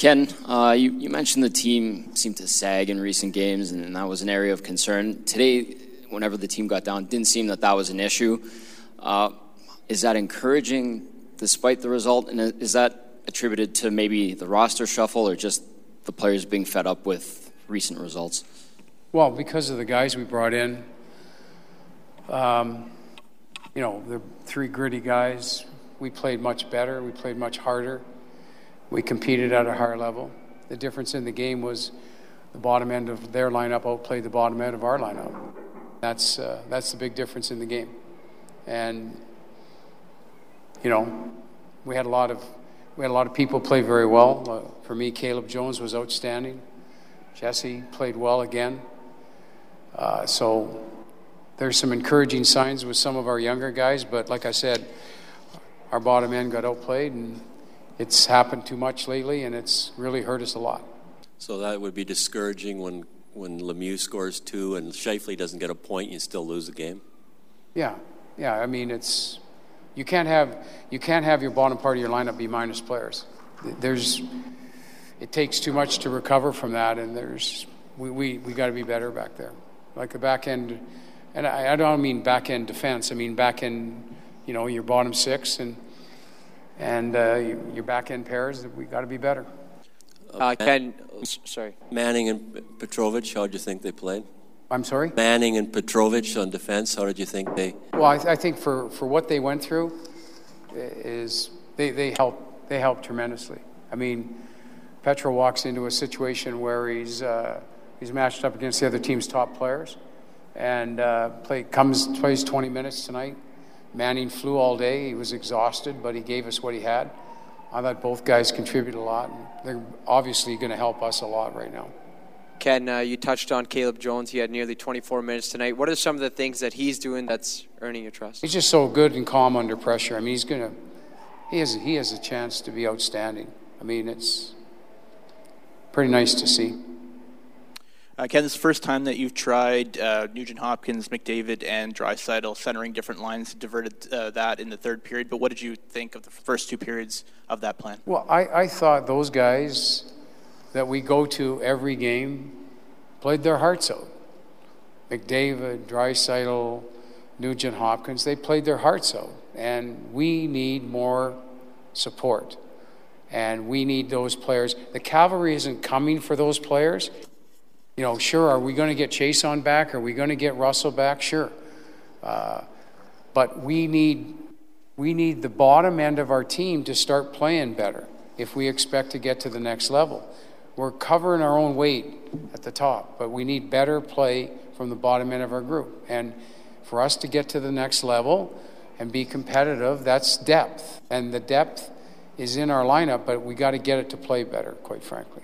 Ken, uh, you, you mentioned the team seemed to sag in recent games, and that was an area of concern. Today, whenever the team got down, didn't seem that that was an issue. Uh, is that encouraging despite the result? And is that attributed to maybe the roster shuffle or just the players being fed up with recent results? Well, because of the guys we brought in, um, you know, the three gritty guys, we played much better, we played much harder, we competed at a higher level. The difference in the game was the bottom end of their lineup outplayed the bottom end of our lineup. That's, uh, that's the big difference in the game. And, you know, we had a lot of we had a lot of people play very well. Uh, for me, Caleb Jones was outstanding. Jesse played well again. Uh, so there's some encouraging signs with some of our younger guys, but like I said, our bottom end got outplayed, and it's happened too much lately, and it's really hurt us a lot. So that would be discouraging when, when Lemieux scores two and Scheifele doesn't get a point, you still lose the game? Yeah, yeah. I mean, it's you can't have you can't have your bottom part of your lineup be minus players. There's it takes too much to recover from that, and there's we we, we got to be better back there. Like the back end, and I, I don't mean back end defense. I mean back end, you know, your bottom six and and uh, your back end pairs. We got to be better. Uh, Ken, sorry. Manning and Petrovic, how did you think they played? I'm sorry? Manning and Petrovic on defense, how did you think they? Well, I, I think for, for what they went through, is they, they helped they helped tremendously. I mean, Petro walks into a situation where he's uh, he's matched up against the other team's top players, and uh, play comes plays 20 minutes tonight. Manning flew all day. He was exhausted, but he gave us what he had. I thought both guys contributed a lot, and they're obviously going to help us a lot right now. Ken, uh, you touched on Caleb Jones. He had nearly 24 minutes tonight. What are some of the things that he's doing that's earning your trust? He's just so good and calm under pressure. I mean, he's gonna he has he has a chance to be outstanding. I mean, it's pretty nice to see. Uh, Ken, this is the first time that you've tried uh, Nugent Hopkins, McDavid, and Draisaitl centering different lines, diverted uh, that in the third period. But what did you think of the first two periods of that plan? Well, I, I thought those guys that we go to every game played their hearts out. McDavid, Draisaitl, Nugent Hopkins, they played their hearts out. And we need more support. And we need those players. The cavalry isn't coming for those players. You know, sure, are we going to get Chiasson back? Are we going to get Russell back? Sure. Uh, but we need, we need the bottom end of our team to start playing better if we expect to get to the next level. We're covering our own weight at the top, but we need better play from the bottom end of our group. And for us to get to the next level and be competitive, that's depth. And the depth is in our lineup, but we got to get it to play better, quite frankly.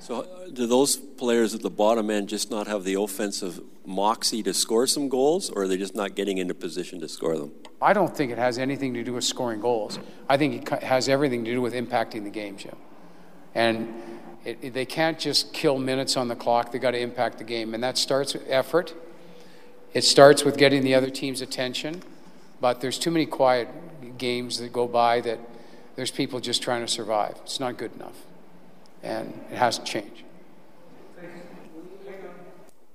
So, do those players at the bottom end just not have the offensive moxie to score some goals, or are they just not getting into position to score them? I don't think it has anything to do with scoring goals. I think it has everything to do with impacting the game, Jim. And it, it, they can't just kill minutes on the clock. They got to impact the game, and that starts with effort. It starts with getting the other team's attention. But there's too many quiet games that go by that there's people just trying to survive. It's not good enough, and it has to change.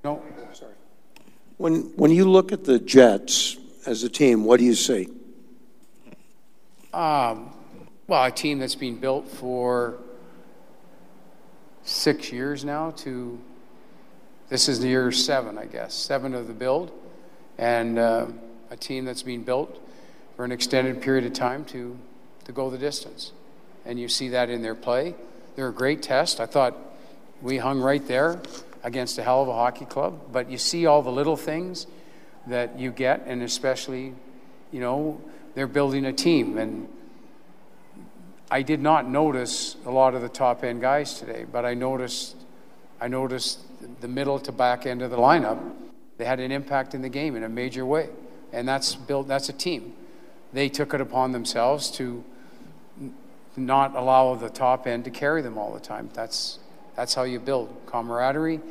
No, sorry. When, when you look at the Jets as a team, what do you see? Um, well, a team that's been built for six years now to this is the year seven, I guess, seven of the build, and uh, a team that's been built for an extended period of time to, to go the distance. And you see that in their play. They're a great test. I thought we hung right there against a hell of a hockey club, but you see all the little things that you get, and especially, you know, they're building a team. And I did not notice a lot of the top end guys today, but I noticed I noticed the middle to back end of the lineup, they had an impact in the game in a major way. And that's built, that's a team. They took it upon themselves to not allow the top end to carry them all the time. That's, that's how you build camaraderie.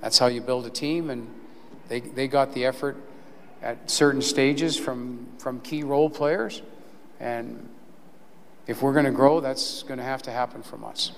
That's how you build a team. And they, they got the effort at certain stages from, from key role players. And if we're going to grow, that's going to have to happen from us.